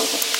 Bye.